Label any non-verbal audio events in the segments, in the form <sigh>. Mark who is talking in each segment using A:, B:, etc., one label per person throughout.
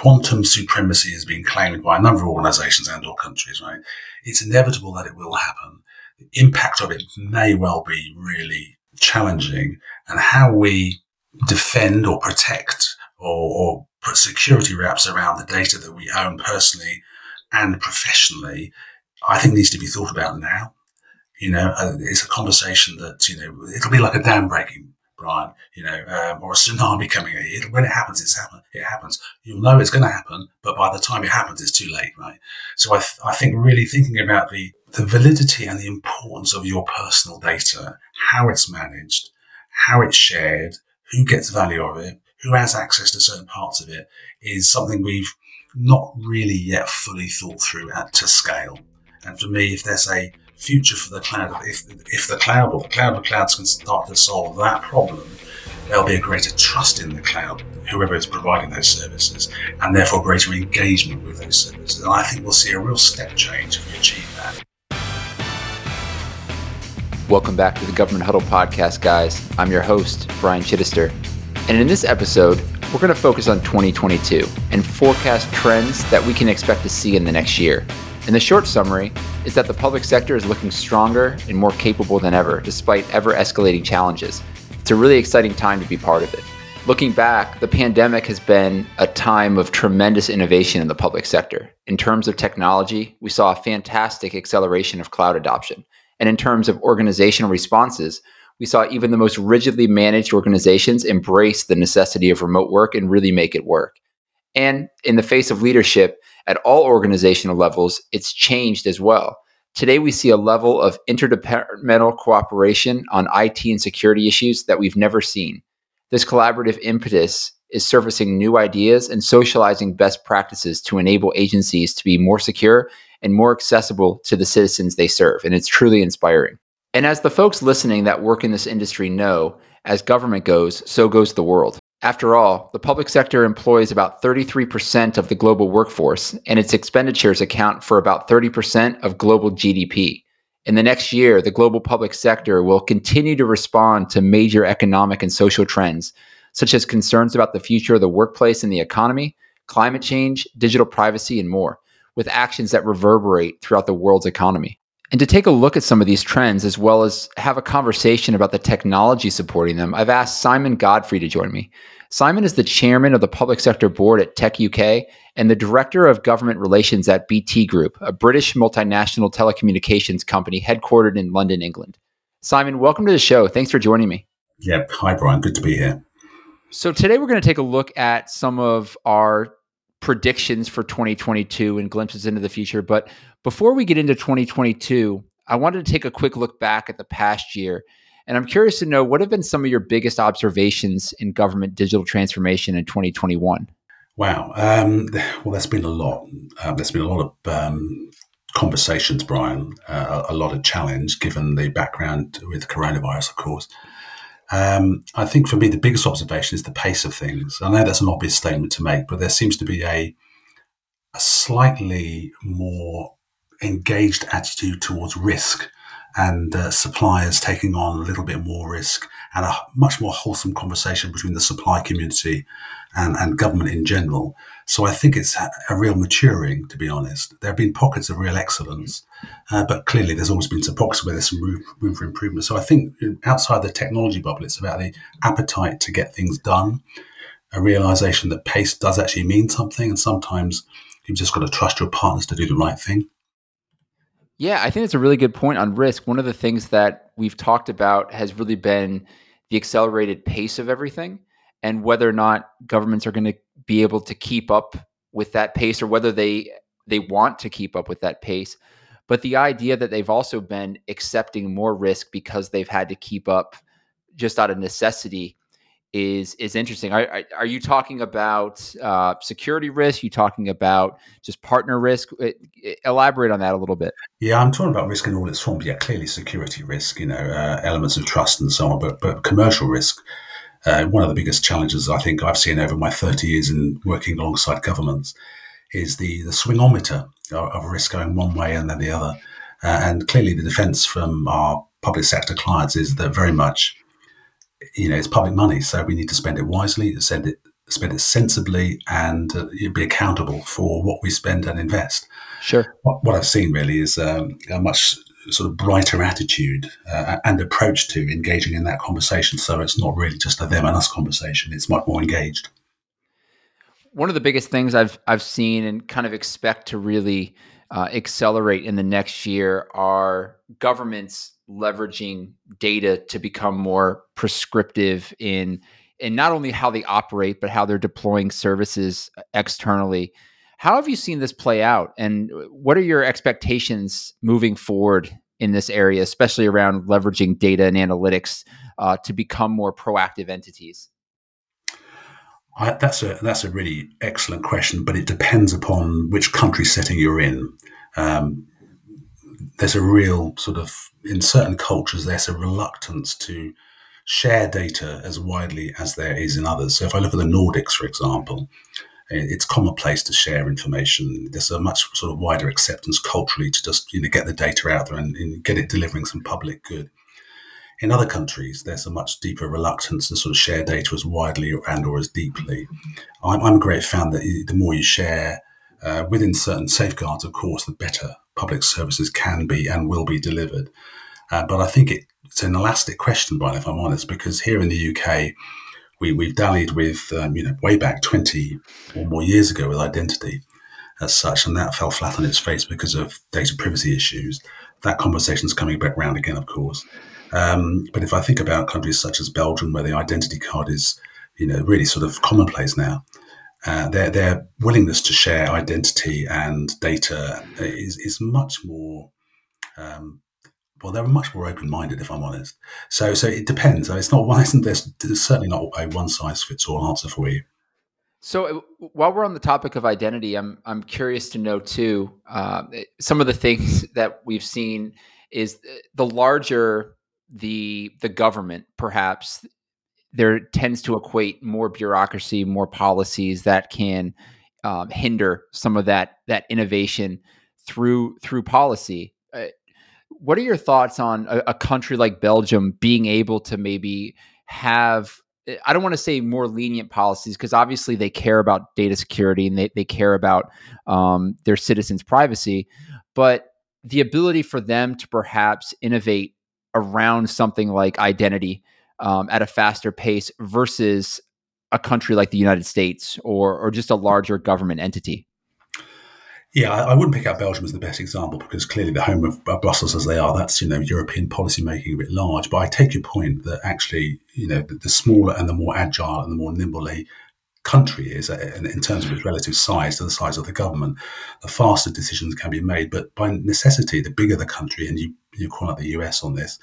A: Quantum supremacy is being claimed by a number of organizations and or countries, right? It's inevitable that it will happen. The impact of it may well be really challenging and how we defend or protect or, or put security wraps around the data that we own personally and professionally, I think needs to be thought about now. You know, uh, it's a conversation that, you know, it'll be like a dam breaking Brian, you know, um, or a tsunami coming. It, when it happens, it's happen. It happens. You'll know it's going to happen, but by the time it happens, it's too late, right? So I, th- I think really thinking about the the validity and the importance of your personal data, how it's managed, how it's shared, who gets value out of it, who has access to certain parts of it, is something we've not really yet fully thought through at to scale. And for me, if there's a future for the cloud. If, if the cloud or the cloud of clouds can start to solve that problem, there'll be a greater trust in the cloud, whoever is providing those services, and therefore greater engagement with those services. And I think we'll see a real step change if we achieve that.
B: Welcome back to the Government Huddle podcast, guys. I'm your host, Brian Chittister. And in this episode, we're going to focus on 2022 and forecast trends that we can expect to see in the next year. And the short summary is that the public sector is looking stronger and more capable than ever, despite ever escalating challenges. It's a really exciting time to be part of it. Looking back, the pandemic has been a time of tremendous innovation in the public sector. In terms of technology, we saw a fantastic acceleration of cloud adoption. And in terms of organizational responses, we saw even the most rigidly managed organizations embrace the necessity of remote work and really make it work. And in the face of leadership, at all organizational levels, it's changed as well. Today, we see a level of interdepartmental cooperation on IT and security issues that we've never seen. This collaborative impetus is surfacing new ideas and socializing best practices to enable agencies to be more secure and more accessible to the citizens they serve. And it's truly inspiring. And as the folks listening that work in this industry know, as government goes, so goes the world. After all, the public sector employs about 33% of the global workforce, and its expenditures account for about 30% of global GDP. In the next year, the global public sector will continue to respond to major economic and social trends, such as concerns about the future of the workplace and the economy, climate change, digital privacy, and more, with actions that reverberate throughout the world's economy. And to take a look at some of these trends, as well as have a conversation about the technology supporting them, I've asked Simon Godfrey to join me. Simon is the chairman of the public sector board at techUK and the director of government relations at BT Group, a British multinational telecommunications company headquartered in London, England. Simon, welcome to the show. Thanks for joining me.
A: Yeah. Hi, Brian. Good to be here.
B: So, today we're going to take a look at some of our predictions for 2022 and glimpses into the future. But before we get into 2022, I wanted to take a quick look back at the past year. And I'm curious to know what have been some of your biggest observations in government digital transformation in 2021?
A: Wow. Um, well, there's been a lot. Uh, there's been a lot of um, conversations, Brian, uh, a lot of challenge given the background with coronavirus, of course. Um, I think for me, the biggest observation is the pace of things. I know that's an obvious statement to make, but there seems to be a, a slightly more engaged attitude towards risk and uh, suppliers taking on a little bit more risk and a much more wholesome conversation between the supply community and, and government in general. So I think it's a real maturing, to be honest. There have been pockets of real excellence, uh, but clearly there's always been some pockets where there's some room, room for improvement. So I think outside the technology bubble, it's about the appetite to get things done, a realization that pace does actually mean something, and sometimes you've just got to trust your partners to do the right thing.
B: Yeah, I think it's a really good point on risk. One of the things that we've talked about has really been the accelerated pace of everything and whether or not governments are going to be able to keep up with that pace or whether they they want to keep up with that pace but the idea that they've also been accepting more risk because they've had to keep up just out of necessity is is interesting. Are, are, are you talking about uh, security risk? You talking about just partner risk? It, elaborate on that a little bit.
A: Yeah, I'm talking about risk in all its forms. Yeah, clearly security risk, you know, uh, elements of trust and so on, but but commercial risk. Uh, one of the biggest challenges I think I've seen over my 30 years in working alongside governments is the the swingometer of, risk going one way and then the other. Uh, and clearly, the defence from our public sector clients is that very much you know, it's public money, so we need to spend it wisely, spend it, spend it sensibly, and uh, be accountable for what we spend and invest.
B: Sure.
A: What, what I've seen really is um, a much sort of brighter attitude uh, and approach to engaging in that conversation. So it's not really just a them and us conversation; it's much more engaged.
B: One of the biggest things I've I've seen and kind of expect to really uh, accelerate in the next year are governments leveraging data to become more prescriptive in in not only how they operate but how they're deploying services externally how have you seen this play out and what are your expectations moving forward in this area especially around leveraging data and analytics uh, to become more proactive entities
A: I, that's a that's a really excellent question, but it depends upon which country setting you're in. Um, there's a real sort of in certain cultures there's a reluctance to share data as widely as there is in others. So if I look at the Nordics, for example, it's commonplace to share information. There's a much sort of wider acceptance culturally to just you know get the data out there and, and get it delivering some public good. In other countries, there's a much deeper reluctance to sort of share data as widely and or as deeply. I'm, I'm a great fan that the more you share uh, within certain safeguards, of course, the better public services can be and will be delivered. Uh, but I think it, it's an elastic question, Brian, if I'm honest, because here in the UK, we, we've dallied with, um, you know, way back 20 or more years ago with identity as such, and that fell flat on its face because of data privacy issues. That conversation is coming back round again, of course. Um, but if I think about countries such as Belgium, where the identity card is, you know, really sort of commonplace now, uh, their their willingness to share identity and data is is much more. Um, well, they're much more open minded, if I'm honest. So, so it depends. It's not <laughs> one. There's, there's certainly not a one size fits all answer for you.
B: So, uh, while we're on the topic of identity, I'm I'm curious to know too. Uh, some of the things <laughs> that we've seen is the larger the the government, perhaps there tends to equate more bureaucracy, more policies that can um, hinder some of that that innovation through through policy. Uh, what are your thoughts on a, a, country like Belgium being able to maybe have eh, I don't want to say more lenient policies because obviously they care about data security and they, they care about um, their citizens' privacy, but the ability for them to perhaps innovate around something like identity um, at a faster pace versus a country like the United States or or just a larger government entity?
A: Yeah, I, wouldn't pick out Belgium as the best example because clearly the home of, Brussels as they are, that's you know European policy making a bit large. But I take your point that actually you know the, the smaller and the more agile and the more nimble a country is uh, in terms of its relative size to the size of the government, the faster decisions can be made. But by necessity, the bigger the country, and you you call out the US on this,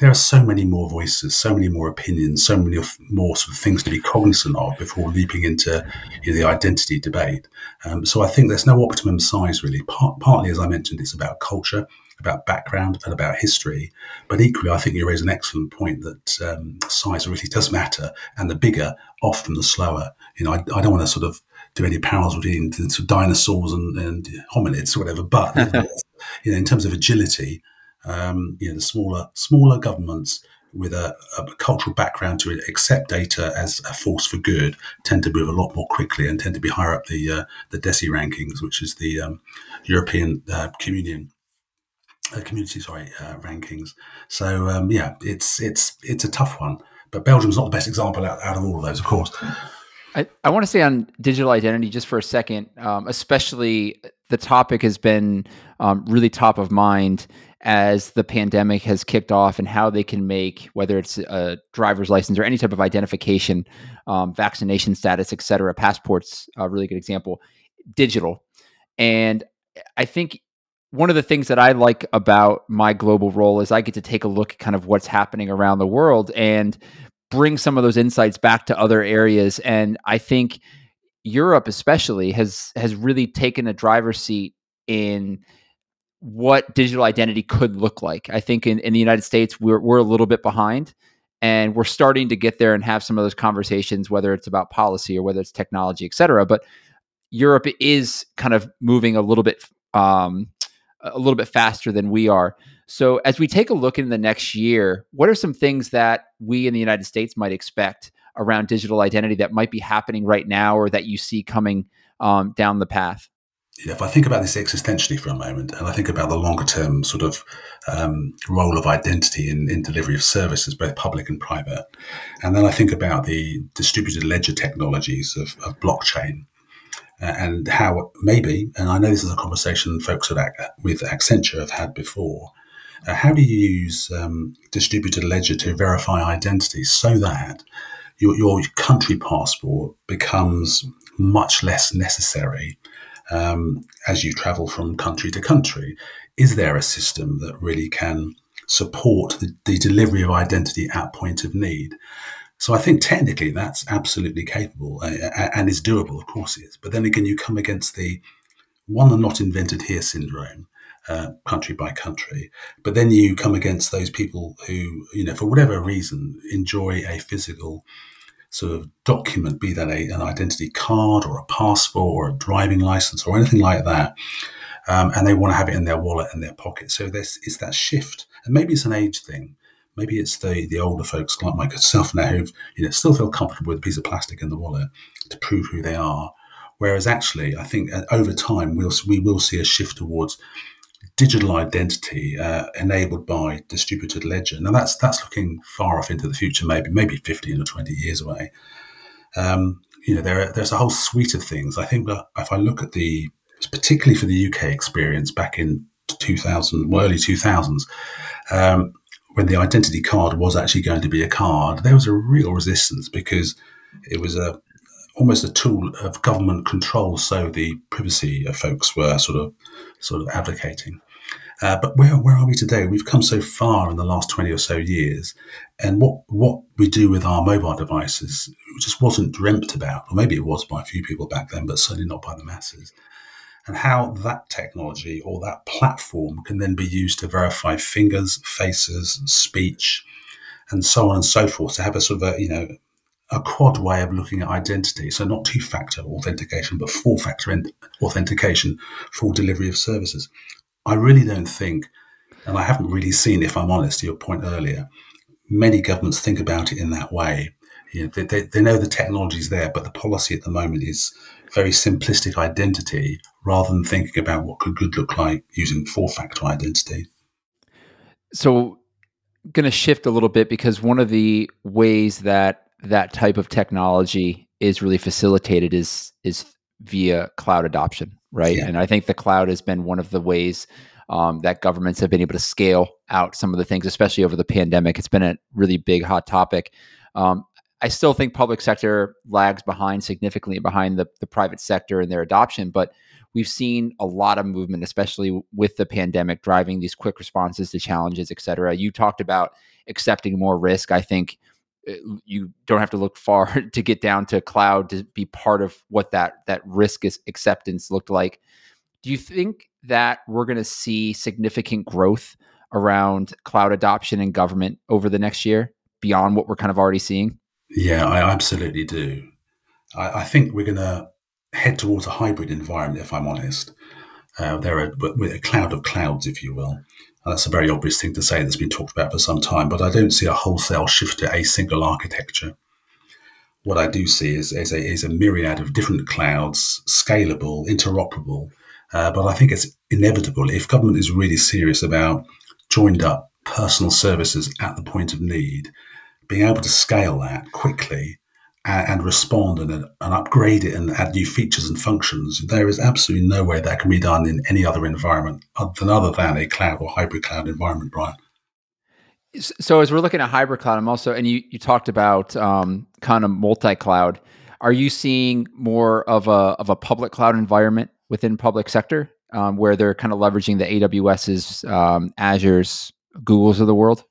A: there are so many more voices, so many more opinions, so many more sort of things to be cognizant of before leaping into you know, the identity debate. Um, so I think there's no optimum size really. Part, partly, as I mentioned, it's about culture, about background, and about history. But equally, I think you raise an excellent point that um, size really does matter, and the bigger, often the slower. You know, I, I don't want to sort of do any parallels between dinosaurs and, and hominids or whatever, but <laughs> you know, in terms of agility um, you know, the smaller smaller governments with a, a, cultural background to accept data as a force for good tend to move a lot more quickly and tend to be higher up the uh, the DESI rankings, which is the um, European uh, Communion uh, community sorry uh, rankings. So um, yeah, it's it's it's a tough one, but Belgium's not the best example out, out of all of those, of course.
B: I, I want to say on digital identity just for a second, um, especially the topic has been um, really top of mind as the pandemic has kicked off and how they can make whether it's a driver's license or any type of identification um, vaccination status et cetera passports a really good example digital and i think one of the things that i like about my global role is i get to take a look at kind of what's happening around the world and bring some of those insights back to other areas. And I think Europe, especially, has has really taken a driver's seat in what digital identity could look like. I think in, in the United States, we're, we're a little bit behind and we're starting to get there and have some of those conversations, whether it's about policy or whether it's technology, et cetera. But Europe is kind of moving a little bit um, a little bit faster than we are. So as we take a look in the next year, what are some things that we in the United States might expect around digital identity that might be happening right now or that you see coming um, down the path?
A: If I think about this existentially for a moment, and I think about the longer term sort of um, role of identity in, in delivery of services, both public and private, and then I think about the distributed ledger technologies of, of blockchain uh, and how maybe, and I know this is a conversation folks at, with Accenture have had before, uh, how do you use um, distributed ledger to verify identity so that your, your country passport becomes much less necessary um, as you travel from country to country. Is there a system that really can support the, the delivery of identity at point of need? So I think technically that's absolutely capable uh, and is doable. Of course, it is. But then again, you come against the one and not invented here syndrome, uh, country by country. But then you come against those people who, you know, for whatever reason, enjoy a physical sort of document, be that a, an identity card or a passport or a driving license or anything like that. Um, and they want to have it in their wallet and their pocket. So this is that shift, and maybe it's an age thing. Maybe it's the the older folks like myself now who you know still feel comfortable with a piece of plastic in the wallet to prove who they are. Whereas actually, I think uh, over time we'll we will see a shift towards digital identity uh, enabled by distributed ledger. Now that's that's looking far off into the future, maybe maybe fifteen or twenty years away. Um, you know, there there's a whole suite of things. I think if I look at the particularly for the UK experience back in 2000, well, early 2000s, um, when the identity card was actually going to be a card, there was a real resistance because it was a almost a tool of government control. So the privacy folks were sort of sort of advocating. Uh, but where, where are we today? We've come so far in the last 20 or so years. And what, what we do with our mobile devices just wasn't dreamt about, or maybe it was by a few people back then, but certainly not by the masses. And how that technology or that platform can then be used to verify fingers, faces, speech, and so on and so forth to have a sort of a, you know, a quad way of looking at identity. So not two factor authentication, but four factor authentication for delivery of services. I really don't think, and I haven't really seen, if I'm honest, to your point earlier, many governments think about it in that way. You know, they, they, they know the technology is there, but the policy at the moment is very simplistic identity rather than thinking about what could good look like using four factor identity.
B: So, going to shift a little bit because one of the ways that that type of technology is really facilitated is is via cloud adoption right? Yeah. And I think the cloud has been one of the ways um, that governments have been able to scale out some of the things, especially over the pandemic. It's been a really big hot topic. Um, I still think public sector lags behind significantly behind the, the private sector in their adoption, but we've seen a lot of movement, especially with the pandemic, driving these quick responses to challenges, et cetera. You talked about accepting more risk. I think you don't have to look far <laughs> to get down to cloud to be part of what that that risk is acceptance looked like. Do you think that we're going to see significant growth around cloud adoption in government over the next year beyond what we're kind of already seeing?
A: Yeah, I absolutely do. I, I think we're going to head towards a hybrid environment, if I'm honest. Uh, there are with a cloud of clouds, if you will. That's a very obvious thing to say that's been talked about for some time, but I don't see a wholesale shift to a single architecture. What I do see is, is, a, is a myriad of different clouds, scalable, interoperable. Uh, but I think it's inevitable if government is really serious about joined up personal services at the point of need, being able to scale that quickly and, respond and, and upgrade it and add new features and functions. There is absolutely no way that can be done in any other environment than other than a cloud or hybrid cloud environment, Brian.
B: So as we're looking at hybrid cloud, I'm also, and you, you talked about um, kind of multi-cloud. Are you seeing more of a of a public cloud environment within public sector um, where they're kind of leveraging the AWS's, um, Azures, Googles of the world?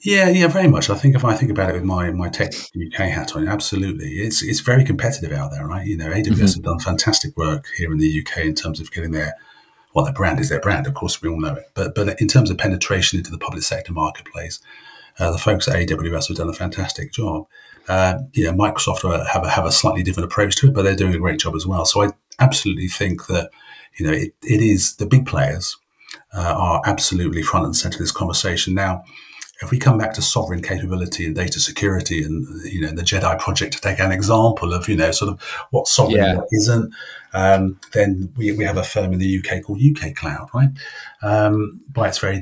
A: Yeah, yeah, very much. I think if I think about it with my my tech UK hat on, absolutely, it's it's very competitive out there, right? You know, AWS mm-hmm. have done fantastic work here in the UK in terms of getting their well, their brand is their brand, of course, we all know it. But but in terms of penetration into the public sector marketplace, uh, the folks at AWS have done a fantastic job. Uh, you know, Microsoft have a, have a slightly different approach to it, but they're doing a great job as well. So I absolutely think that you know it, it is the big players uh, are absolutely front and center of this conversation now if we come back to sovereign capability and data security and you know the jedi project to take an example of you know sort of what sovereign yeah. what isn't um, then we, we have a firm in the uk called uk cloud right? Um, by its very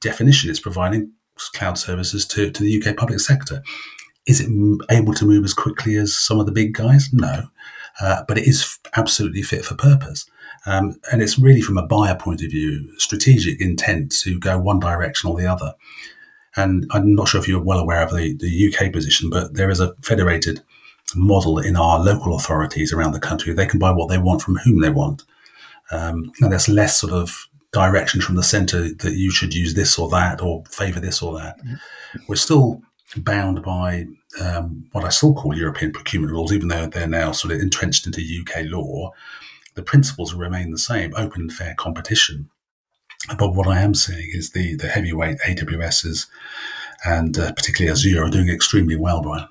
A: definition it's providing cloud services to, to the uk public sector. Is it able to move as quickly as some of the big guys? No. Uh, but it is absolutely fit for purpose. Um, and it's really from a buyer point of view strategic intent to go one direction or the other and I'm not sure if you're well aware of the, the UK position, but there is a federated model in our local authorities around the country. They can buy what they want from whom they want. Um, and there's less sort of direction from the centre that you should use this or that or favour this or that. Mm-hmm. We're still bound by um, what I still call European procurement rules, even though they're now sort of entrenched into UK law. The principles remain the same open and fair competition but what I am seeing is the the heavyweight AWSs and uh, particularly Azure are doing extremely well, Brian.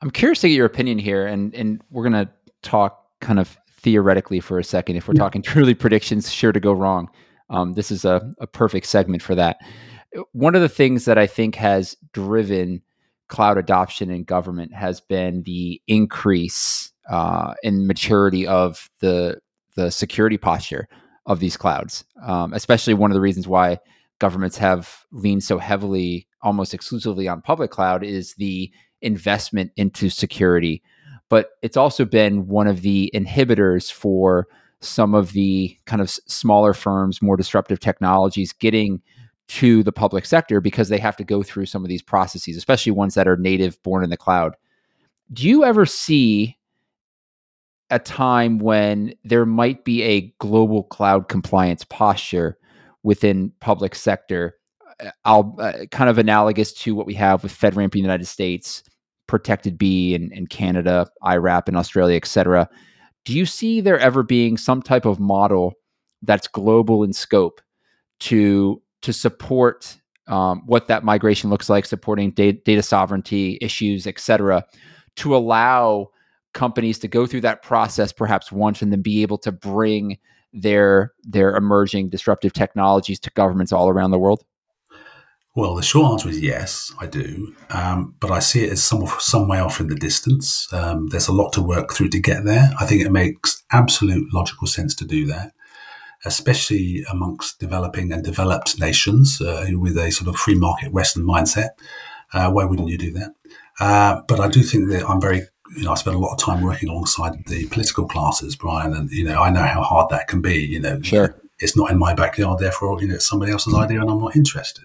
B: I'm curious to get your opinion here, and and we're going to talk kind of theoretically for a second. If we're yeah. talking <laughs> truly predictions, sure to go wrong. Um, this is a, a perfect segment for that. One of the things that I think has driven cloud adoption in government has been the increase uh, in maturity of the the security posture of these clouds. Um, especially one of the reasons why governments have leaned so heavily, almost exclusively on public cloud, is the investment into security. But it's also been one of the inhibitors for some of the kind of smaller firms, more disruptive technologies getting to the public sector because they have to go through some of these processes, especially ones that are native born in the cloud. Do you ever see a time when there might be a global cloud compliance posture within public sector. Uh, I'll uh, kind of analogous to what we have with FedRAMP in the United States, Protected B in, in Canada, IRAP in Australia, et cetera. Do you see there ever being some type of model that's global in scope to to support um, what that migration looks like, supporting data, data sovereignty issues, et cetera, to allow companies to go through that process perhaps once and then be able to bring their their emerging disruptive technologies to governments all around the world?
A: Well, the short answer is yes, I do, um, but I see it as some some way off in the distance. Um, there's a lot to work through to get there. I think it makes absolute logical sense to do that, especially amongst developing and developed nations uh, with a sort of free market Western mindset. Uh, why wouldn't you do that? Uh, but I do think that I'm very you know, I spent a lot of time working alongside the political classes, Brian, and you know, I know how hard that can be. You know,
B: sure.
A: it's not in my backyard, therefore, you know, it's somebody else's idea, and I'm not interested.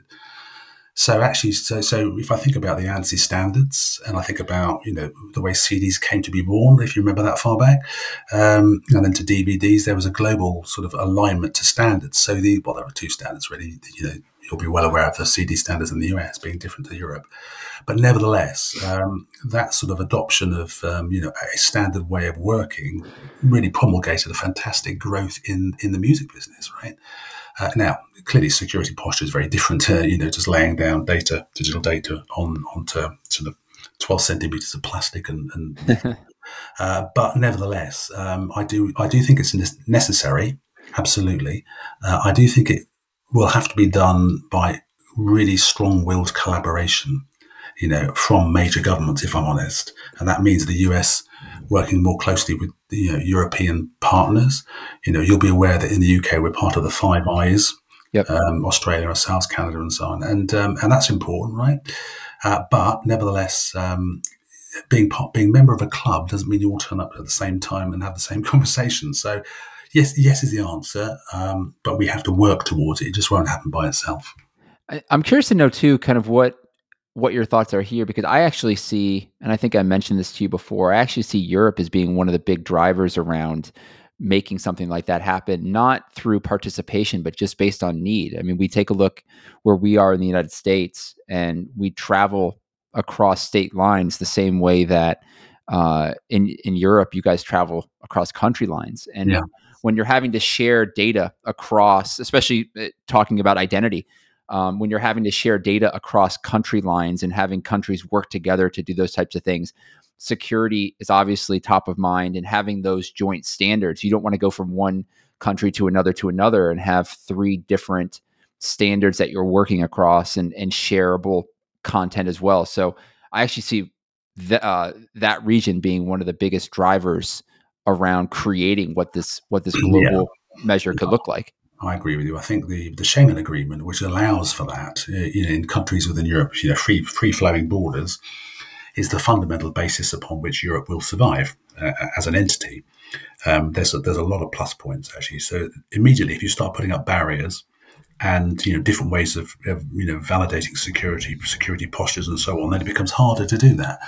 A: So actually, so so if I think about the ANSI standards, and I think about you know the way CDs came to be born, if you remember that far back, um, and then to DVDs, there was a global sort of alignment to standards. So the well, there are two standards really. You know, you'll be well aware of the CD standards in the US being different to Europe. But nevertheless, um, that sort of adoption of um, you know a standard way of working really promulgated a fantastic growth in in the music business, right? Uh, now, clearly, security posture is very different to you know just laying down data, digital data on onto sort of twelve centimeters of plastic and. and <laughs> uh, but nevertheless, um, I do I do think it's necessary. Absolutely, uh, I do think it will have to be done by really strong-willed collaboration you know, from major governments, if I'm honest. And that means the US working more closely with you know, European partners. You know, you'll be aware that in the UK we're part of the Five Eyes, yep. um, Australia, South Canada, and so on, and um, and that's important, right? Uh, but nevertheless, um, being part, being member of a club doesn't mean you all turn up at the same time and have the same <laughs> conversation. So, yes, yes is the answer, um, but we have to work towards it. It just won't happen by itself.
B: I'm curious to know too, kind of what what your thoughts are here because I actually see, and I think I mentioned this to you before, I actually see Europe as being one of the big drivers around making something like that happen, not through participation, but just based on need. I mean, we take a look where we are in the United States and we travel across state lines the same way that uh, in in Europe you guys travel across country lines. And yeah. When you're having to share data across, especially uh, talking about identity, um, when you're having to share data across country lines and having countries work together to do those types of things, security is obviously top of mind and having those joint standards. You don't want to go from one country to another to another and have three different standards that you're working across and, and shareable content as well. So I actually see the, uh, that region being one of the biggest drivers around creating what this what this global yeah. measure could look like.
A: I agree with you. I think the, the Schengen Agreement, which allows for that uh, you know, in countries within Europe, you know, free free flowing borders, is the fundamental basis upon which Europe will survive uh, as an entity. Um, there's a, there's a lot of plus points actually. So immediately, if you start putting up barriers and you know different ways of, of you know validating security, security postures, and so on, then it becomes harder to do that.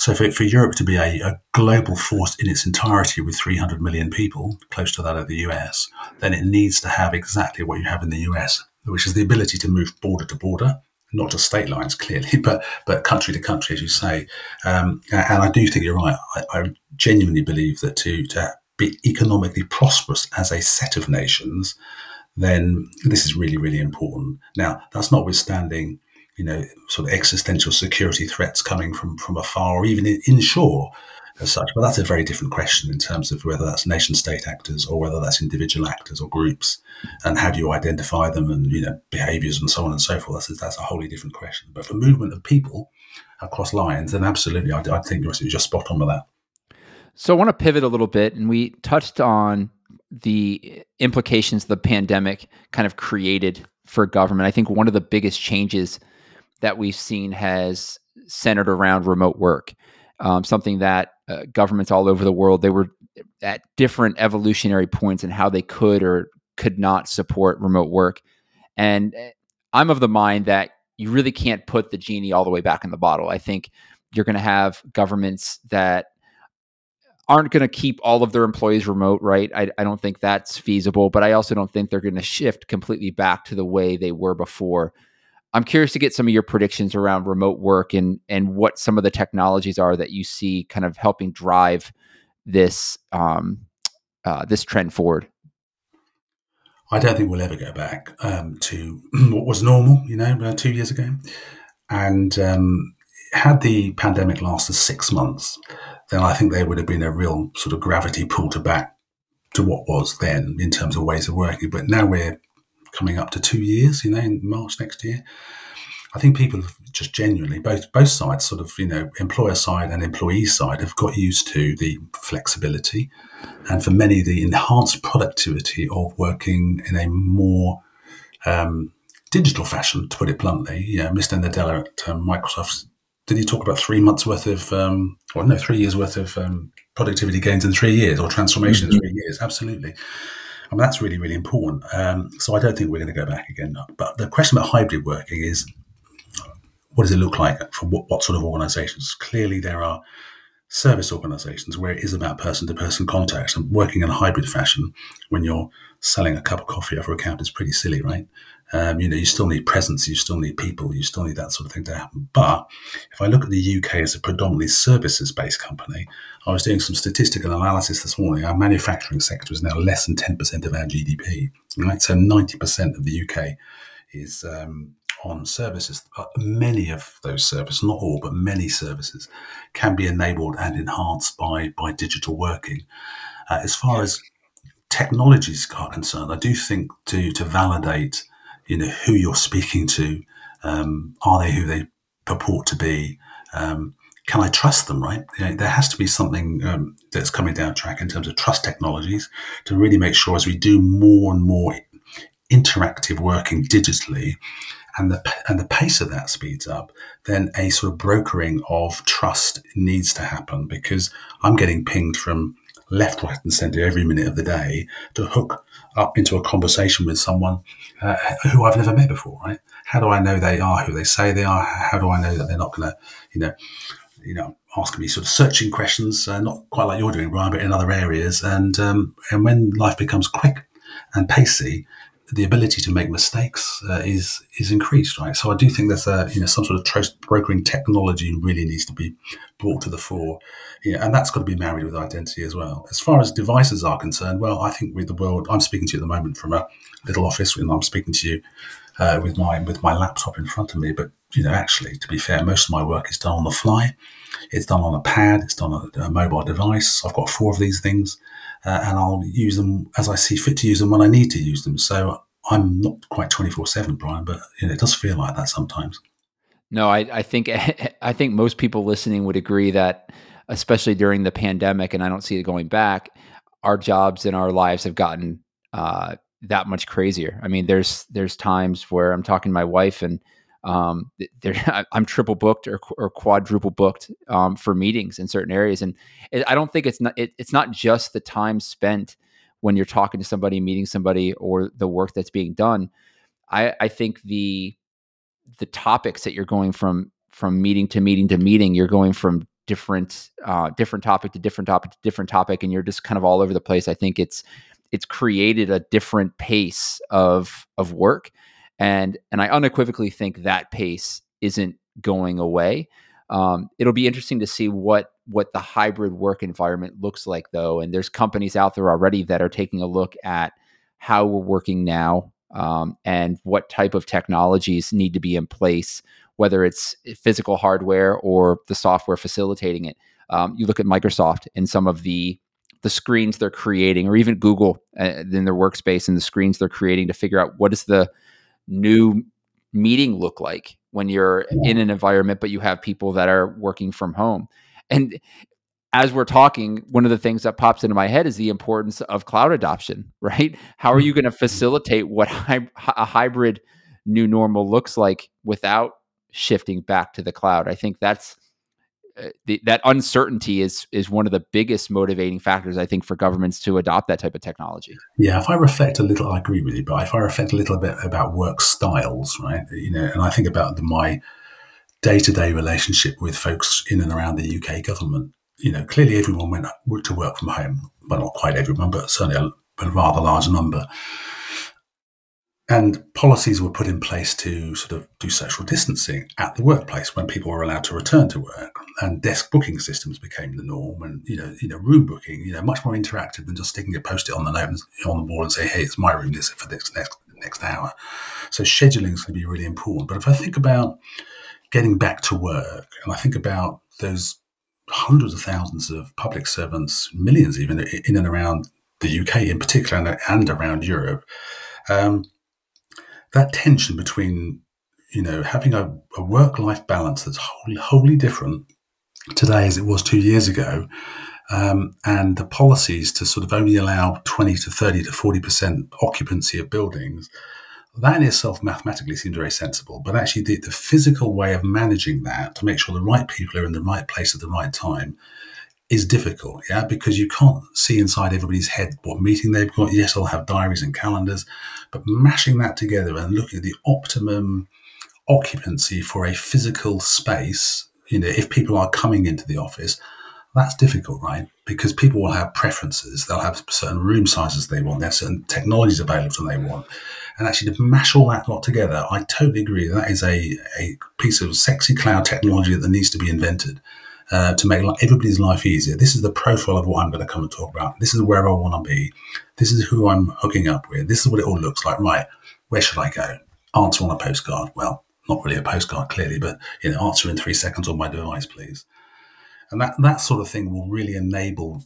A: So for, for Europe to be a, a, global force in its entirety with 300 million people, close to that of the US, then it needs to have exactly what you have in the US, which is the ability to move border to border not just state lines <laughs> clearly, but but country to country, as you say. Um, and I do think you're right. I, I, genuinely believe that to to be economically prosperous as a set of nations, then this is really really important. Now that's notwithstanding, you know, sort of existential security threats coming from from afar or even in, inshore as such. But that's a very different question in terms of whether that's nation state actors or whether that's individual actors or groups, and how do you identify them and you know behaviours and so on and so forth. That's that's a wholly different question. But for movement of people across lines, then absolutely, I, I think you're just spot on with that.
B: So I want to pivot a little bit, and we touched on the implications the pandemic kind of created for government. I think one of the biggest changes that we've seen has centered around remote work um, something that uh, governments all over the world they were at different evolutionary points in how they could or could not support remote work. And eh, I'm of the mind that you really can't put the genie all the way back in the bottle. I think you're going to have governments that aren't going to keep all of their employees remote, right? I, I don't think that's feasible, but I also don't think they're going to shift completely back to the way they were before. I'm curious to get some of your predictions around remote work and and what some of the technologies are that you see kind of helping drive this um, uh, this trend forward.
A: I don't think we'll ever go back um, to <clears throat> what was normal, you know, about two years ago. And um, had the pandemic lasted six months, then I think there would have been a real sort of gravity pull to back to what was then in terms of ways of working. But now we're coming up to two years, you know, in March next year. I think people have just genuinely both both sides, sort of you know, employer side and employee side, have got used to the flexibility, and for many, the enhanced productivity of working in a more um, digital fashion, to put it bluntly. Yeah, Mr. Nadella at um, Microsoft did he talk about three months worth of, um, or no, three years worth of um, productivity gains in three years or transformation mm-hmm. in three years? Absolutely. I mean, that's really, really important. Um, so I don't think we're going to go back again. But the question about hybrid working is what does it look like for what, what sort of organizations? Clearly, there are service organizations where it is about person to person contact and working in a hybrid fashion when you're selling a cup of coffee over a counter is pretty silly, right? Um, you know, you still need presence, you still need people, you still need that sort of thing to happen. But if I look at the UK as a predominantly services based company, I was doing some statistical analysis this morning. Our manufacturing sector is now less than 10% of our GDP, right? So 90% of the UK is um, on services. Many of those services, not all, but many services, can be enabled and enhanced by, by digital working. Uh, as far as technologies are concerned, I do think to, to validate you know who you're speaking to. Um, are they who they purport to be? Um, can I trust them? Right? You know, there has to be something um, that's coming down track in terms of trust technologies to really make sure as we do more and more interactive working digitally, and the and the pace of that speeds up, then a sort of brokering of trust needs to happen because I'm getting pinged from left, right, and centre every minute of the day to hook up into a conversation with someone uh, who I've never met before, right? How do I know they are who they say they are? How do I know that they're not going to, you know, you know, asking me sort of searching questions, uh, not quite like you're doing, Brian, but in other areas. And um, and when life becomes quick and pacey, the ability to make mistakes uh, is is increased, right? So I do think there's a you know some sort of brokering technology really needs to be brought to the fore, yeah, and that's got to be married with identity as well. As far as devices are concerned, well, I think with the world, I'm speaking to you at the moment from a little office, and I'm speaking to you uh, with my with my laptop in front of me. But you know, actually, to be fair, most of my work is done on the fly. It's done on a pad. It's done on a, a mobile device. I've got four of these things uh, and I'll use them as I see fit to use them when I need to use them. So I'm not quite 24 seven, Brian, but you know, it does feel like that sometimes.
B: No, I, I think <laughs> I think most people listening would agree that, especially during the pandemic, and I don't see it going back, our jobs and our lives have gotten uh, that much crazier. I mean, there's there's times where I'm talking to my wife and um, <laughs> I'm triple booked or, or quadruple booked um, for meetings in certain areas, and it, I don't think it's not it, it's not just the time spent when you're talking to somebody, meeting somebody, or the work that's being done. I, I think the the topics that you're going from from meeting to meeting to meeting, you're going from different uh, different topic to different topic to different topic, and you're just kind of all over the place. I think it's it's created a different pace of of work and and I unequivocally think that pace isn't going away. Um, it'll be interesting to see what what the hybrid work environment looks like, though. And there's companies out there already that are taking a look at how we're working now um, and what type of technologies need to be in place, whether it's physical hardware or the software facilitating it. Um, you look at Microsoft and some of the the screens they're creating, or even Google uh, in their workspace and the screens they're creating to figure out what is the new meeting look like when you're in an environment but you have people that are working from home. And as we're talking one of the things that pops into my head is the importance of cloud adoption <laughs> right? How are you going to facilitate what hy- a hybrid new normal looks like without shifting back to the cloud? I think that's uh, the, that uncertainty is is one of the biggest motivating factors I think for governments to adopt that type of technology.
A: Yeah, if I reflect a little, I agree with you, but if I reflect a little bit about work styles, right, you know, and I think about the, my day to day relationship with folks in and around the UK government, you know, clearly everyone went to work from home, well, not quite everyone, but certainly a, a rather large number. And policies were put in place to sort of do social distancing at the workplace when people were allowed to return to work. And desk booking systems became the norm, and you know, you know, room booking, you know, much more interactive than just sticking a post-it on the note on the wall and say, "Hey, it's my room this for this next next hour." So scheduling is going to be really important. But if I think about getting back to work, and I think about those hundreds of thousands of public servants, millions even in and around the UK in particular, and around Europe. Um, that tension between you know having a, a work life balance that's wholly, wholly different today as it was two years ago, um, and the policies to sort of only allow 20 to 30 to 40 percent occupancy of buildings. That in itself mathematically seems very sensible, but actually the, the physical way of managing that to make sure the right people are in the right place at the right time is difficult, yeah, because you can't see inside everybody's head what meeting they've got. Yes, they'll have diaries and calendars, but mashing that together and looking at the optimum occupancy for a physical space, you know, if people are coming into the office, that's difficult, right? Because people will have preferences. They'll have certain room sizes they want. They have certain technologies available they want. And actually, to mash all that lot together, I totally agree. That is a, a piece of sexy cloud technology that needs to be invented uh, to make everybody's life easier. This is the profile of what I'm going to come and talk about. This is where I want to be. This is who I'm hooking up with. This is what it all looks like. Right, where should I go? Answer on a postcard. Well, not really a postcard, clearly, but you know, answer in three seconds on my device, please. And that that sort of thing will really enable,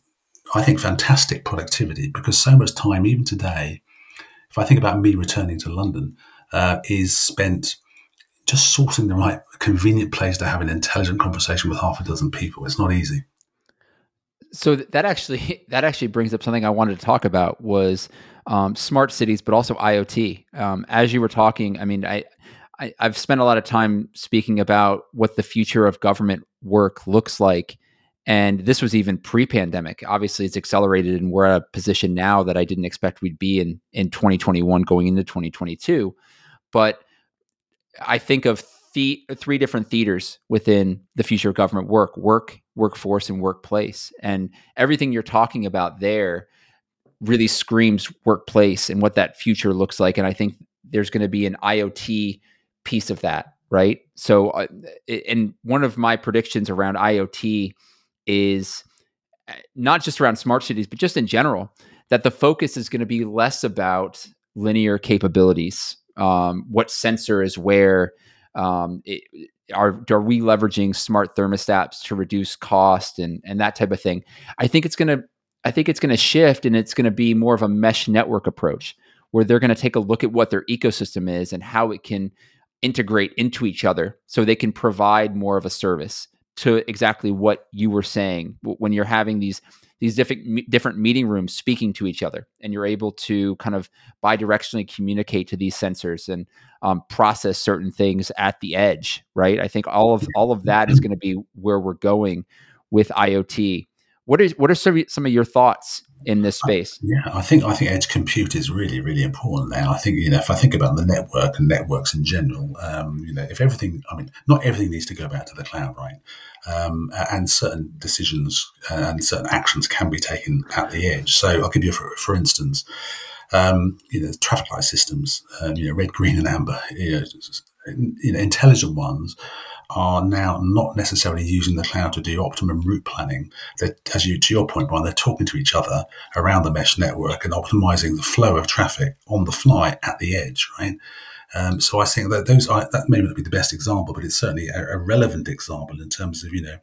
A: I think, fantastic productivity because so much time, even today, if I think about me returning to London, uh, is spent just sourcing the right convenient place to have an intelligent conversation with half a dozen people. It's not easy.
B: So that actually <laughs> that actually brings up something I wanted to talk about was um, smart cities, but also IoT. Um, as you were talking, I mean, I, I I've spent a lot of time speaking about what the future of government work looks like, and this was even pre-pandemic. Obviously, it's accelerated, and we're at a position now that I didn't expect we'd be in in 2021 going into 2022. But I think of the three different theaters within the future of government work: work, workforce, and workplace. And everything you're talking about there really screams workplace and what that future looks like. And I think there's going to be an IoT piece of that, right? So, uh, and one of my predictions around IoT is uh, not just around smart cities, but just in general, that the focus is going to be less about linear capabilities. Um, what sensor is where? Um, it, are are we leveraging smart thermostats to reduce cost and and that type of thing? I think it's to I think it's going to shift and it's going to be more of a mesh network approach where they're going to take a look at what their ecosystem is and how it can integrate into each other so they can provide more of a service to exactly what you were saying when you're having these these different different meeting rooms speaking to each other and you're able to kind of bidirectionally communicate to these sensors and um, process certain things at the edge right? I think all of all of that is going to be where we're going with iot what is what are some, some of your thoughts in this space?
A: yeah, I think I think edge compute is really really important now. I think you know if I think about the network and networks in general, um, you know if everything, I mean, not everything needs to go back to the cloud, right? Um, and certain decisions and certain actions can be taken at the edge. So I'll give you for for instance, um, you know, traffic light systems, um, you know, red, green, and amber, you know, you know intelligent ones are now not necessarily using the cloud to do optimum route planning. As you to your point, Brian, they're talking to each other around the mesh network and optimizing the flow of traffic on the fly at the edge, right? Um, so I think that those are that may not be the best example, but it's certainly a, a relevant example in terms of you know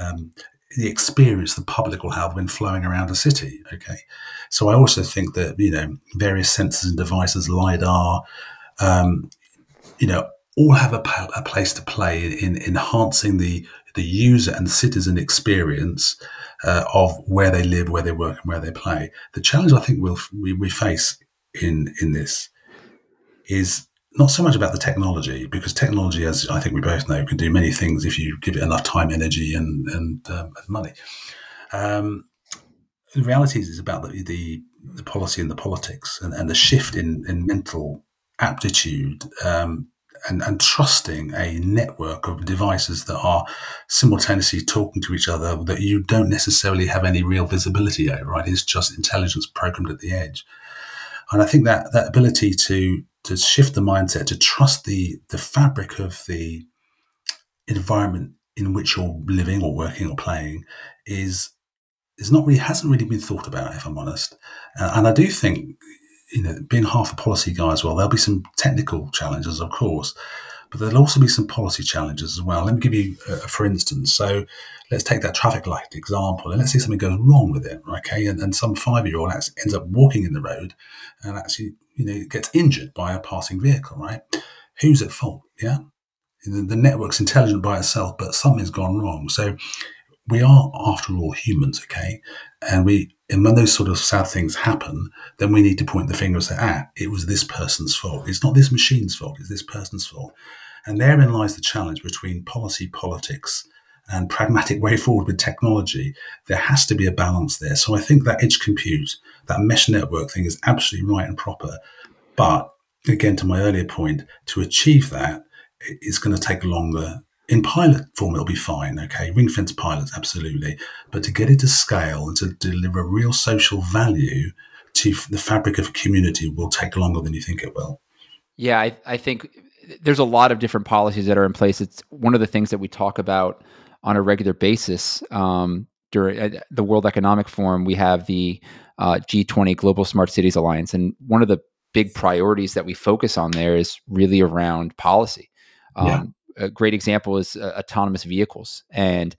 A: um, the experience the public will have when flowing around a city. Okay, so I also think that you know various sensors and devices, lidar, um, you know, all have a, a place to play in, in, enhancing the the user and citizen experience uh, of where they live, where they work, and where they play. The challenge I think we'll, we we face in in this is not so much about the technology because technology, as I think we both know, can do many things if you give it enough time, energy, and and, um, money. Um, the reality is, about the, the, the policy and the politics and, and the shift in, in mental aptitude um, and, and trusting a network of devices that are simultaneously talking to each other that you don't necessarily have any real visibility over, right? It's just intelligence programmed at the edge. And I think that that ability to to shift the mindset, to trust the the fabric of the environment in which you're living or working or playing is is not really hasn't really been thought about, if I'm honest. Uh, and I do think you know, being half a policy guy as well, there'll be some technical challenges, of course, but there'll also be some policy challenges as well. Let me give you, a, for instance, so let's take that traffic light example, and let's say something goes wrong with it, okay? And, and some five-year-old ends up walking in the road and actually, you know, gets injured by a passing vehicle, right? Who's at fault? Yeah, the, the network's intelligent by itself, but something's gone wrong. So we are, after all, humans, okay? And we, and when those sort of sad things happen, then we need to point the finger and say, ah, it was this person's fault. It's not this machine's fault. It's this person's fault. And therein lies the challenge between policy, politics, and pragmatic way forward with technology. There has to be a balance there. So I think that edge compute, that mesh network thing, is absolutely right and proper. But again, to my earlier point, to achieve that, it's going to take longer in pilot form, it'll be fine. Okay, ring fence pilots, absolutely. But to get it to scale and to deliver real social value to the fabric of a community will take longer than you think it will.
B: Yeah, I, I think there's a lot of different policies that are in place. It's one of the things that we talk about on a regular basis. Um, during the World Economic Forum, we have the uh, G20 Global Smart Cities Alliance, and one of the big priorities that we focus on there is really around policy. Um, yeah a great example is uh, autonomous vehicles and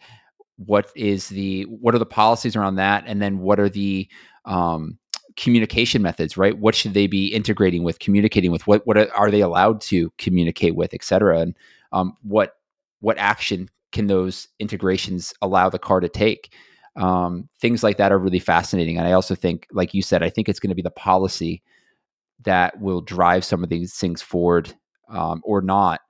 B: what is the what are the policies around that and then what are the um, communication methods right? What should they be integrating with communicating with? What what are they allowed to communicate with et cetera? And um, what what action can those integrations allow the car to take? Um, things like that are really fascinating and i also think like you said i think it's going to be the policy that will drive some of these things forward um, or not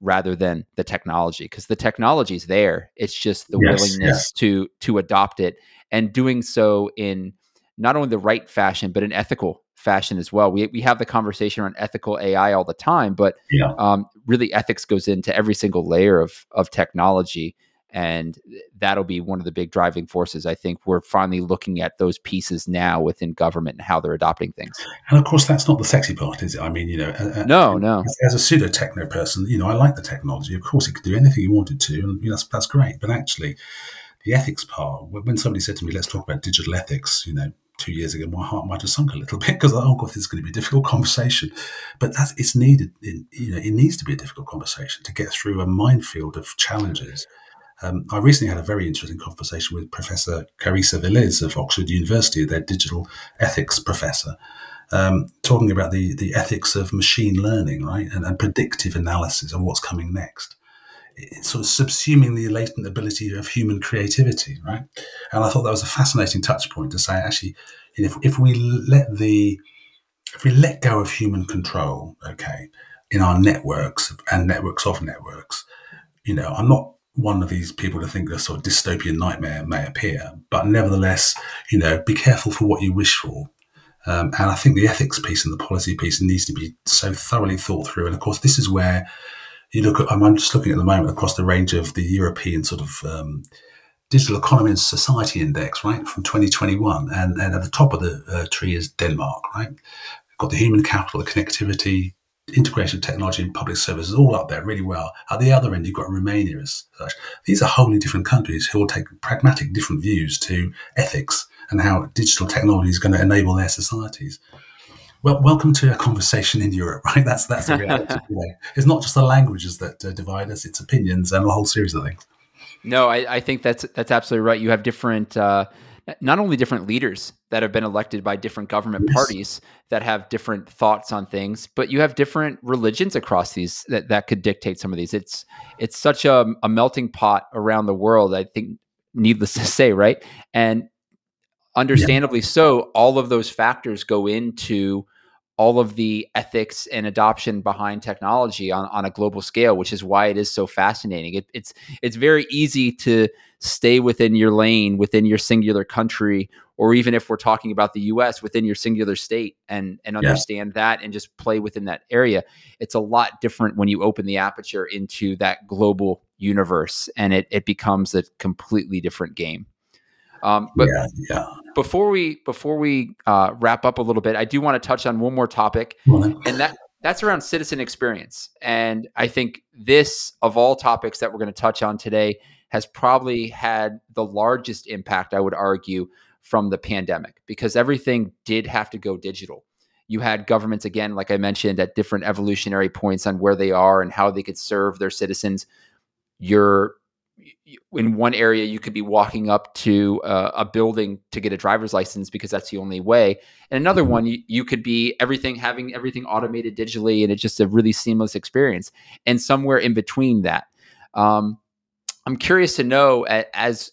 B: rather than the technology because the technology is there it's just the yes, willingness yeah. to to adopt it and doing so in not only the right fashion but an ethical fashion as well. We we have the conversation around ethical AI all the time, but yeah. um, really ethics goes into every single layer of of technology and that'll be one of the big driving forces i think we're finally looking at those pieces now within government and how they're adopting things.
A: And of course that's not the sexy part is it? I mean you know
B: no no.
A: as a pseudo techno person you know i like the technology. Of course it could do anything you wanted to and you know, that's, that's great. But actually the ethics part when somebody said to me let's talk about digital ethics you know two years ago, my heart might have sunk a little <laughs> bit because oh god, this is going to be a difficult conversation. But that's it's needed. you know, it needs to be a difficult conversation to get through a minefield of challenges um, I recently had a very interesting conversation with Professor Carissa Véliz of Oxford University, their digital ethics professor, um, talking about the, the ethics of machine learning, right, and, and predictive analysis of what's coming next. It's sort of subsuming the latent ability of human creativity, right? And I thought that was a fascinating touch point to say, actually, if, if we let the if we let go of human control, okay, in our networks and networks of networks, you know, I'm not one of these people to think a sort of dystopian nightmare may appear, but nevertheless, you know, be careful for what you wish for. Um, and I think the ethics piece and the policy piece needs to be so thoroughly thought through. And of course, this is where you look at, I'm just looking at the moment across the range of the European sort of um, Digital Economy and Society Index, right, from 2021. And, and at the top of the uh, tree is Denmark, right? got the human capital, the connectivity, integration of technology and public services all up there really well. At the other end, you've got Romania as such. These are wholly different countries who will take pragmatic different views to ethics and how digital technology is going to enable their societies. Well, welcome to a conversation in Europe, <laughs> right? That's that's the reality <laughs> today. It's not just the languages that uh, divide us; it's opinions and a whole series of things.
B: No, I, I think that's that's absolutely right. You have different. Uh, not only different leaders that have been elected by different government yes. parties that have different thoughts on things, but you have different religions across these that, that could dictate some of these. It's it's such a, a melting pot around the world. I think, needless to say, right? And understandably yeah. so, all of those factors go into all of the ethics and adoption behind technology on, on a global scale, which is why it is so fascinating. It, it's it's very easy to stay within your lane, within your singular country, or even if we're talking about the U.S. within your singular state, and and understand yeah. that and just play within that area. It's a lot different when you open the aperture into that global universe, and it it becomes a completely different game. Um, but yeah, yeah. before we before we uh, wrap up a little bit, I do want to touch on one more topic, and that that's around citizen experience. And I think this of all topics that we're going to touch on today has probably had the largest impact, I would argue, from the pandemic because everything did have to go digital. You had governments again, like I mentioned, at different evolutionary points on where they are and how they could serve their citizens. Your in one area you could be walking up to uh, a building to get a driver's license because that's the only way and another mm-hmm. one you, you, could be everything having everything automated digitally and it's just a really seamless experience and somewhere in between that um, i'm curious to know as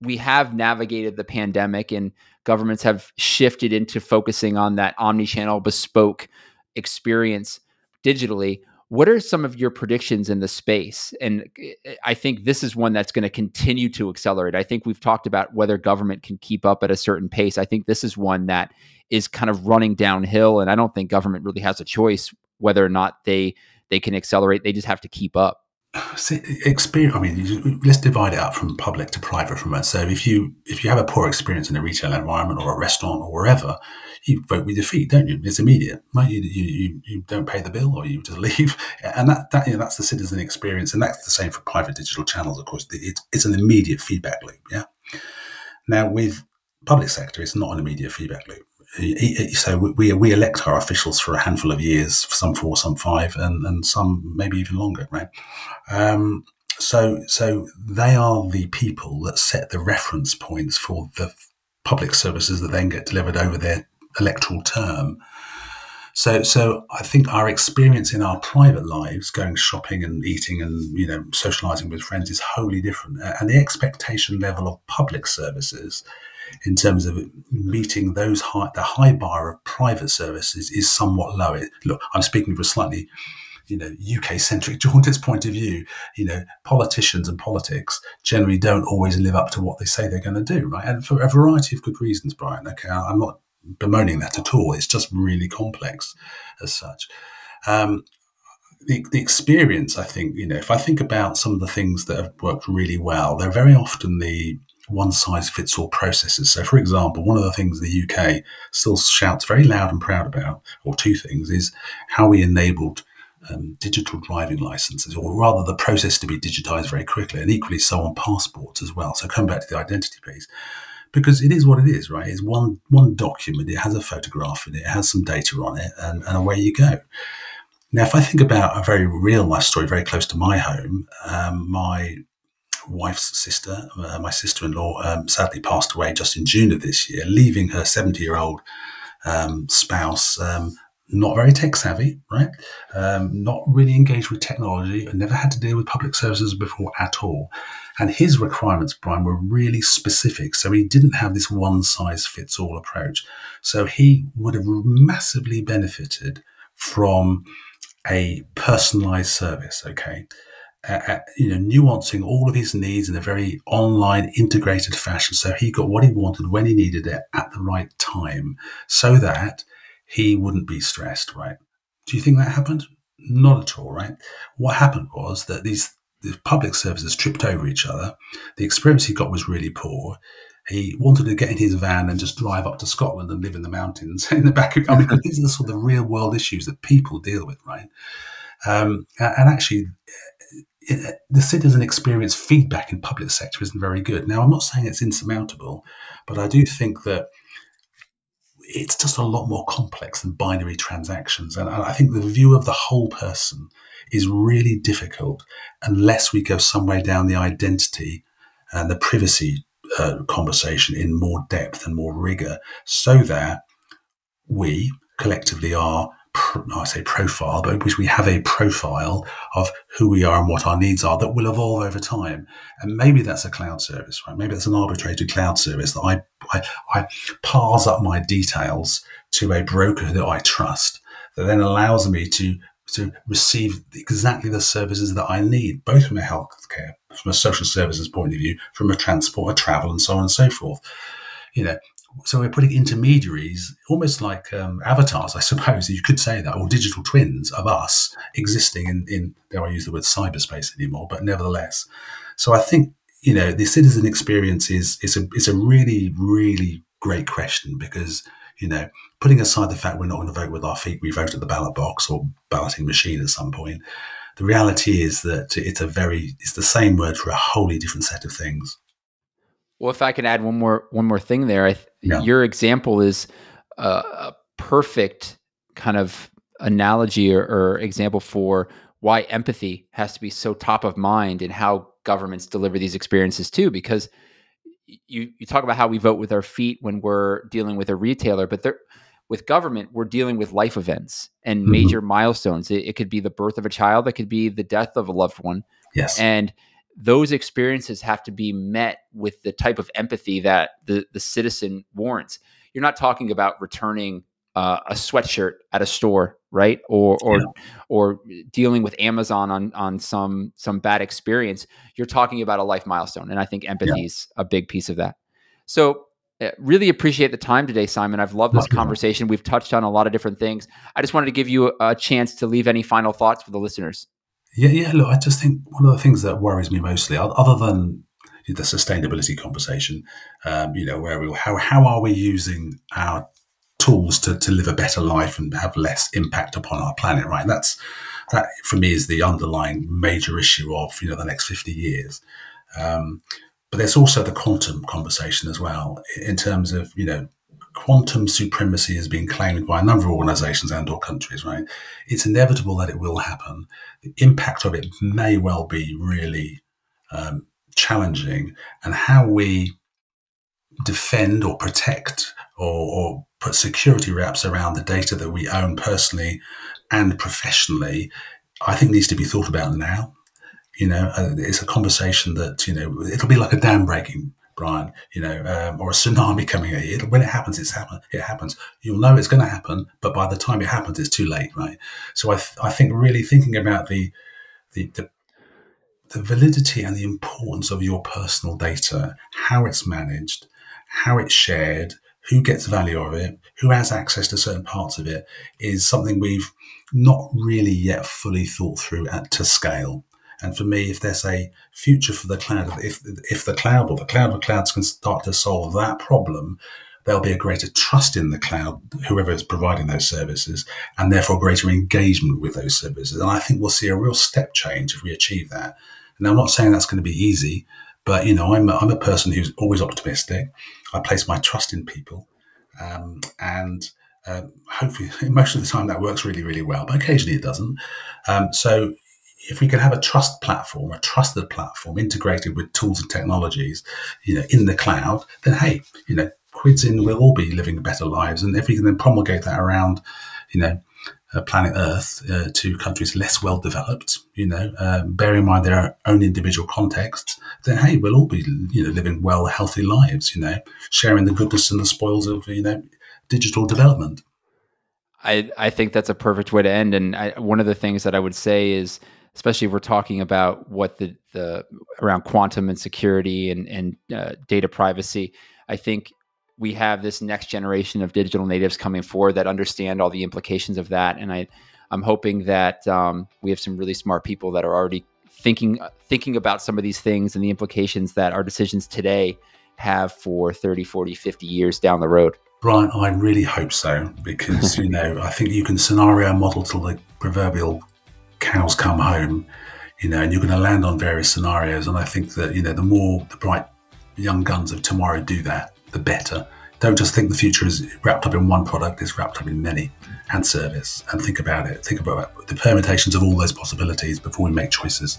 B: we have navigated the pandemic and governments have shifted into focusing on that omni-channel bespoke experience digitally what are some of your predictions in the space? And eh, I think this is one that's going to continue to accelerate. I think we've talked about whether government can keep up at a certain pace. I think this is one that is kind of running downhill, and I don't think government really has a choice whether or not they they can accelerate. They just have to keep up.
A: Experience. I mean, let's divide it up from public to private. From it. So, if you if you have a poor experience in a retail environment or a restaurant or wherever, you vote with your feet, don't you? It's immediate, right? You, you, you don't pay the bill or you just <laughs> leave. And that, that you know, that's the citizen experience. And that's the same for private digital channels, of course. It's, it's an immediate feedback loop, yeah? Now, with public sector, it's not an immediate feedback loop. So we, we elect our officials for a handful of years, some four, some five, and, and some maybe even longer, right? Um, so so they are the people that set the reference points for the public services that then get delivered over their electoral term. So, so I think our experience in our private lives, going shopping and eating and you know socializing with friends, is wholly different. And the expectation level of public services, in terms of meeting those high, the high bar of private services, is somewhat low. Look, I'm speaking from a slightly you know UK centric <laughs> jaundice point of view, you know politicians and politics generally don't always live up to what they say they're going to do, right? And for a variety of good reasons, Brian. Okay, I'm not bemoaning that at all. It's just really complex as such. Um, the, the experience, I think, you know, if I think about some of the things that have worked really well, they're very often the one size fits all processes. So, for example, one of the things the UK still shouts very loud and proud about, or two things, is how we enabled um, digital driving licenses, or rather the process to be digitized very quickly, and equally so on passports as well. So, come back to the identity piece. Because it is what it is, right? It's one one document. It has a photograph in it. It has some data on it, and, and away you go. Now, if I think about a very real life story very close to my home, um, my wife's sister, uh, my sister in law, um, sadly passed away just in June of this year, leaving her 70 year old um, spouse. Um, not very tech savvy, right? Um, not really engaged with technology, never had to deal with public services before at all. And his requirements, Brian, were really specific. So he didn't have this one size fits all approach. So he would have massively benefited from a personalized service, okay? Uh, you know, nuancing all of his needs in a very online integrated fashion. So he got what he wanted when he needed it at the right time so that he wouldn't be stressed, right? Do you think that happened? Not at all, right? What happened was that these, these public services tripped over each other. The experience he got was really poor. He wanted to get in his van and just drive up to Scotland and live in the mountains <laughs> in the back of. I mean, these are the sort of real world issues that people deal with, right? Um, and actually, it, the citizen experience feedback in public sector isn't very good. Now, I'm not saying it's insurmountable, but I do think that it's just a lot more complex than binary transactions. And I think the view of the whole person is really difficult unless we go some way down the identity and the privacy uh, conversation in more depth and more rigor so that we collectively are I say profile, but which we have a profile of who we are and what our needs are that will evolve over time. And maybe that's a cloud service, right? Maybe that's an arbitrated cloud service that I, I, I parse up my details to a broker that I trust that then allows me to to receive exactly the services that I need, both from a healthcare, from a social services point of view, from a transport, a travel, and so on and so forth. You know, so we're putting intermediaries, almost like um, avatars, I suppose you could say that, or digital twins of us existing in, in dare I use the word cyberspace anymore, but nevertheless. So I think you know the citizen experience is is a is a really really great question because you know putting aside the fact we're not going to vote with our feet, we vote at the ballot box or balloting machine at some point. The reality is that it's a very it's the same word for a wholly different set of things.
B: Well, if I can add one more one more thing there, th- yeah. your example is uh, a perfect kind of analogy or, or, example for why empathy has to be so top of mind and how governments deliver these experiences too. Because you you talk about how we vote with our feet when we're dealing with a retailer, but there with government, we're dealing with life events and mm-hmm. major milestones. It, it, could be the birth of a child, it could be the death of a loved one.
A: Yes.
B: And those experiences have to be met with the type of empathy that the, the citizen warrants. You're not talking about returning uh, a sweatshirt at a store, right? Or or yeah. or dealing with Amazon on on some some bad experience. You're talking about a life milestone, and I think empathy yeah. is a big piece of that. So uh, really appreciate the time today, Simon. I've loved this conversation. We've touched on a lot of different things. I just wanted to give you a, a chance to leave any final thoughts for the listeners.
A: Yeah, yeah. Look, I just think one of the things that worries me mostly, other than the sustainability conversation, um, you know, where we how how are we using our tools to, to live a better life and have less impact upon our planet, right? That's that for me is the underlying major issue of you know the next fifty years. Um, but there's also the quantum conversation as well in terms of you know quantum supremacy has been claimed by a number of organizations and or countries, right? It's inevitable that it will happen. The impact of it may well be really um, challenging. And how we defend or protect or, or put security wraps around the data that we own personally and professionally, I think needs to be thought about now. You know, uh, it's a conversation that, you know, it'll be like a dam breaking Brian, you know, um, or a tsunami coming at you. when it happens, it's happen. It happens. You'll know it's going to happen, but by the time it happens, it's too late, right? So I, th- I think really thinking about the, the, the the validity and the importance of your personal data, how it's managed, how it's shared, who gets value of it, who has access to certain parts of it, is something we've not really yet fully thought through at to scale. And for me, if there's a future for the cloud, if if the cloud or the cloud of clouds can start to solve that problem, there'll be a greater trust in the cloud, whoever is providing those services, and therefore greater engagement with those services. And I think we'll see a real step change if we achieve that. And I'm not saying that's going to be easy, but you know, I'm a, I'm a person who's always optimistic. I place my trust in people, um, and uh, hopefully, <laughs> most of the time that works really, really well. But occasionally it doesn't. Um, so if we can have a trust platform, a trusted platform integrated with tools and technologies, you know, in the cloud, then hey, you know, quids in will all be living better lives. And if we can then promulgate that around, you know, uh, planet Earth uh, to countries less well developed, you know, um, bearing in mind their own individual contexts, then hey, we'll all be, you know, living well, healthy lives, you know, sharing the goodness and the spoils of, you know, digital development.
B: I, I think that's a perfect way to end. And I, one of the things that I would say is, especially if we're talking about what the, the around quantum and security and, and uh, data privacy, I think we have this next generation of digital natives coming forward that understand all the implications of that. And I, I'm hoping that um, we have some really smart people that are already thinking thinking about some of these things and the implications that our decisions today have for 30, 40, 50 years down the road.
A: Brian, I really hope so because <laughs> you know I think you can scenario model till the proverbial cows come home, you know, and you're going to land on various scenarios. And I think that, you know, the more the bright young guns of tomorrow do that, the better. Don't just think the future is wrapped up in one product, it's wrapped up in many and service. And think about it. Think about the permutations of all those possibilities before we make choices.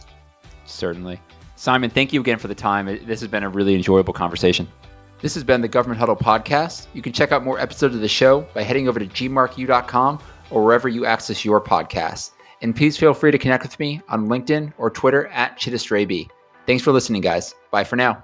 B: Certainly. Simon, thank you again for the time. This has been a really enjoyable conversation. This has been the Government Huddle podcast. You can check out more episodes of the show by heading over to gmarku.com or wherever you access your podcasts. And please feel free to connect with me on LinkedIn or Twitter at ChittisterAB. Thanks for listening, guys. Bye for now.